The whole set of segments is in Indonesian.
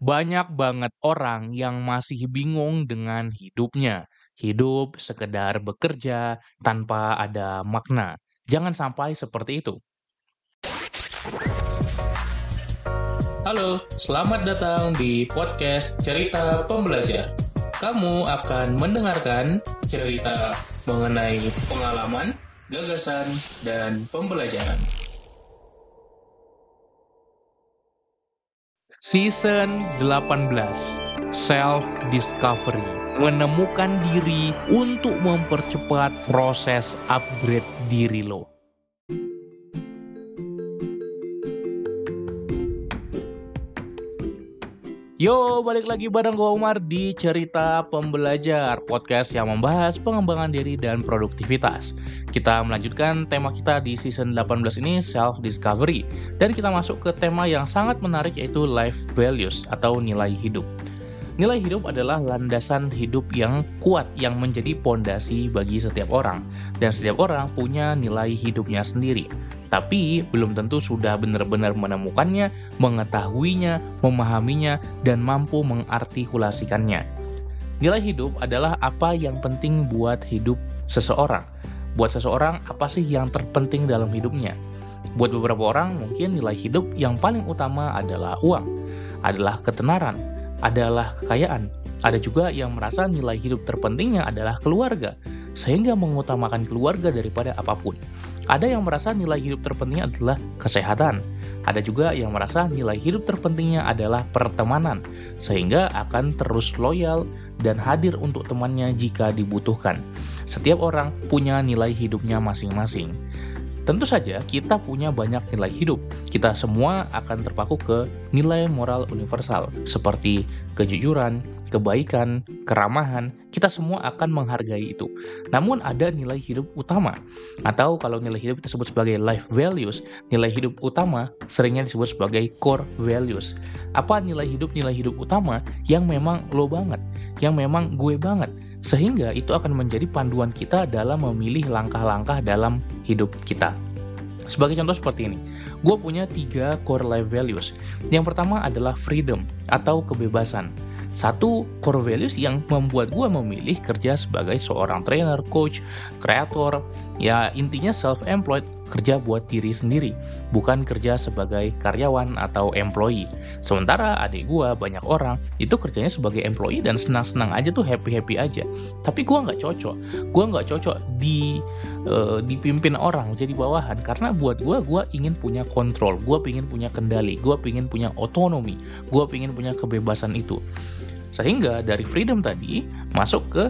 Banyak banget orang yang masih bingung dengan hidupnya. Hidup sekedar bekerja tanpa ada makna. Jangan sampai seperti itu. Halo, selamat datang di podcast Cerita Pembelajar. Kamu akan mendengarkan cerita mengenai pengalaman, gagasan, dan pembelajaran. Season 18 Self Discovery Menemukan diri untuk mempercepat proses upgrade diri lo. Yo, balik lagi bareng gue Umar di Cerita Pembelajar, podcast yang membahas pengembangan diri dan produktivitas. Kita melanjutkan tema kita di season 18 ini, self-discovery. Dan kita masuk ke tema yang sangat menarik yaitu life values atau nilai hidup. Nilai hidup adalah landasan hidup yang kuat yang menjadi pondasi bagi setiap orang. Dan setiap orang punya nilai hidupnya sendiri tapi belum tentu sudah benar-benar menemukannya, mengetahuinya, memahaminya, dan mampu mengartikulasikannya. Nilai hidup adalah apa yang penting buat hidup seseorang. Buat seseorang, apa sih yang terpenting dalam hidupnya? Buat beberapa orang, mungkin nilai hidup yang paling utama adalah uang, adalah ketenaran, adalah kekayaan. Ada juga yang merasa nilai hidup terpentingnya adalah keluarga, sehingga mengutamakan keluarga daripada apa pun. Ada yang merasa nilai hidup terpentingnya adalah kesehatan. Ada juga yang merasa nilai hidup terpentingnya adalah pertemanan, sehingga akan terus loyal dan hadir untuk temannya jika dibutuhkan. Setiap orang punya nilai hidupnya masing-masing. Tentu saja kita punya banyak nilai hidup. Kita semua akan terpaku ke nilai moral universal seperti kejujuran, kebaikan, keramahan. Kita semua akan menghargai itu. Namun ada nilai hidup utama atau kalau nilai hidup kita sebut sebagai life values, nilai hidup utama seringnya disebut sebagai core values. Apa nilai hidup nilai hidup utama yang memang lo banget, yang memang gue banget sehingga itu akan menjadi panduan kita dalam memilih langkah-langkah dalam hidup kita. Sebagai contoh seperti ini, gue punya tiga core life values. Yang pertama adalah freedom atau kebebasan. Satu core values yang membuat gue memilih kerja sebagai seorang trainer, coach, kreator, ya intinya self-employed, kerja buat diri sendiri, bukan kerja sebagai karyawan atau employee. Sementara adik gue banyak orang itu kerjanya sebagai employee dan senang-senang aja tuh happy-happy aja. Tapi gue nggak cocok, gue nggak cocok di uh, dipimpin orang jadi bawahan karena buat gue gue ingin punya kontrol, gue ingin punya kendali, gue ingin punya otonomi, gue ingin punya kebebasan itu. Sehingga dari freedom tadi masuk ke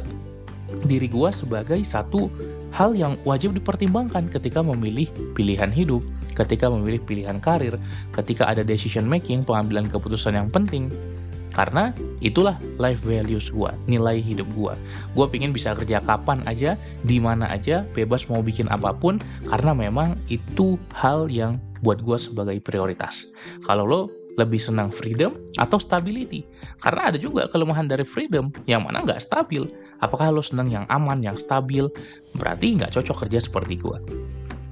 diri gue sebagai satu hal yang wajib dipertimbangkan ketika memilih pilihan hidup, ketika memilih pilihan karir, ketika ada decision making, pengambilan keputusan yang penting. Karena itulah life values gue, nilai hidup gue. Gue pingin bisa kerja kapan aja, di mana aja, bebas mau bikin apa pun, karena memang itu hal yang buat gue sebagai prioritas. Kalau lo lebih senang freedom atau stability. Karena ada juga kelemahan dari freedom yang mana nggak stabil. Apakah lo senang yang aman, yang stabil? Berarti nggak cocok kerja seperti gue.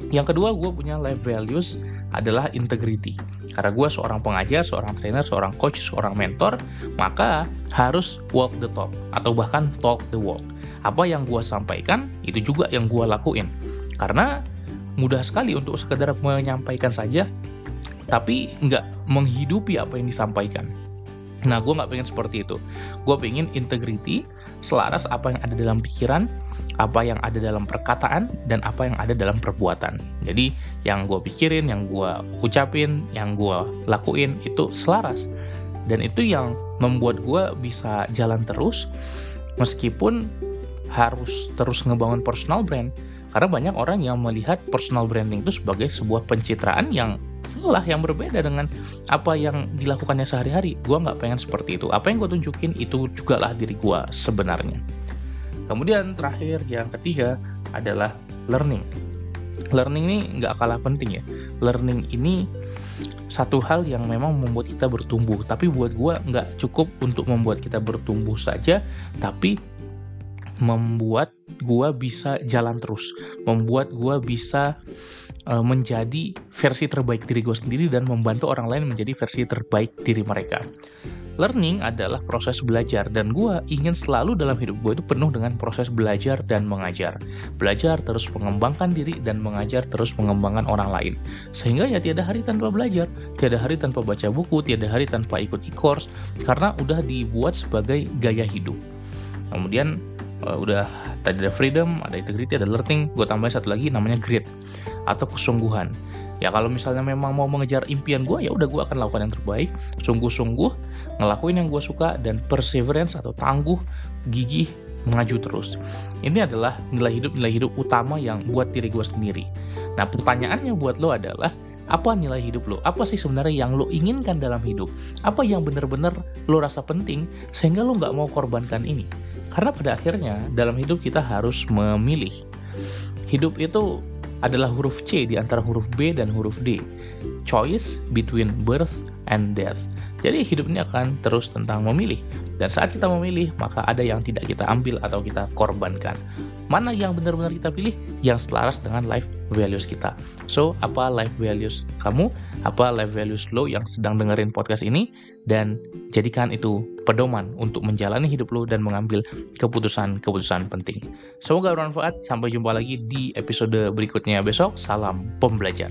Yang kedua, gue punya life values adalah integrity. Karena gue seorang pengajar, seorang trainer, seorang coach, seorang mentor, maka harus walk the talk atau bahkan talk the walk. Apa yang gue sampaikan, itu juga yang gue lakuin. Karena mudah sekali untuk sekedar menyampaikan saja tapi nggak menghidupi apa yang disampaikan. Nah, gue nggak pengen seperti itu. Gue pengen integrity, selaras apa yang ada dalam pikiran, apa yang ada dalam perkataan, dan apa yang ada dalam perbuatan. Jadi, yang gue pikirin, yang gue ucapin, yang gue lakuin, itu selaras. Dan itu yang membuat gue bisa jalan terus, meskipun harus terus ngebangun personal brand. Karena banyak orang yang melihat personal branding itu sebagai sebuah pencitraan yang salah yang berbeda dengan apa yang dilakukannya sehari-hari. Gue nggak pengen seperti itu. Apa yang gue tunjukin itu juga lah diri gue sebenarnya. Kemudian terakhir yang ketiga adalah learning. Learning ini nggak kalah penting ya. Learning ini satu hal yang memang membuat kita bertumbuh. Tapi buat gue nggak cukup untuk membuat kita bertumbuh saja tapi membuat gue bisa jalan terus. Membuat gue bisa uh, menjadi versi terbaik diri gue sendiri dan membantu orang lain menjadi versi terbaik diri mereka. learning adalah proses belajar dan gue ingin selalu dalam hidup gue itu penuh dengan proses belajar dan mengajar. Belajar terus mengembangkan diri dan mengajar terus mengembangkan orang lain. Sehingga ya tiada hari tanpa belajar tiada hari tanpa baca buku tiada hari tanpa ikut e-course karena udah dibuat sebagai gaya hidup. Kemudian uh, udah tadi ada freedom ada integrity ada learning gue tambahin satu lagi namanya grit atau kesungguhan ya kalau misalnya memang mau mengejar impian gue ya udah gue akan lakukan yang terbaik sungguh-sungguh ngelakuin yang gue suka dan perseverance atau tangguh gigih maju terus ini adalah nilai hidup nilai hidup utama yang buat diri gue sendiri nah pertanyaannya buat lo adalah apa nilai hidup lo? Apa sih sebenarnya yang lo inginkan dalam hidup? Apa yang benar-benar lo rasa penting sehingga lo nggak mau korbankan ini? Karena pada akhirnya dalam hidup kita harus memilih. Hidup itu adalah huruf C di antara huruf B dan huruf D. Choice between birth and death. Jadi hidup ini akan terus tentang memilih. Dan saat kita memilih, maka ada yang tidak kita ambil atau kita korbankan. Mana yang benar-benar kita pilih? Yang selaras dengan life values kita. So, apa life values kamu? Apa life values lo yang sedang dengerin podcast ini? Dan jadikan itu pedoman untuk menjalani hidup lo dan mengambil keputusan-keputusan penting. Semoga bermanfaat. Sampai jumpa lagi di episode berikutnya besok. Salam pembelajar.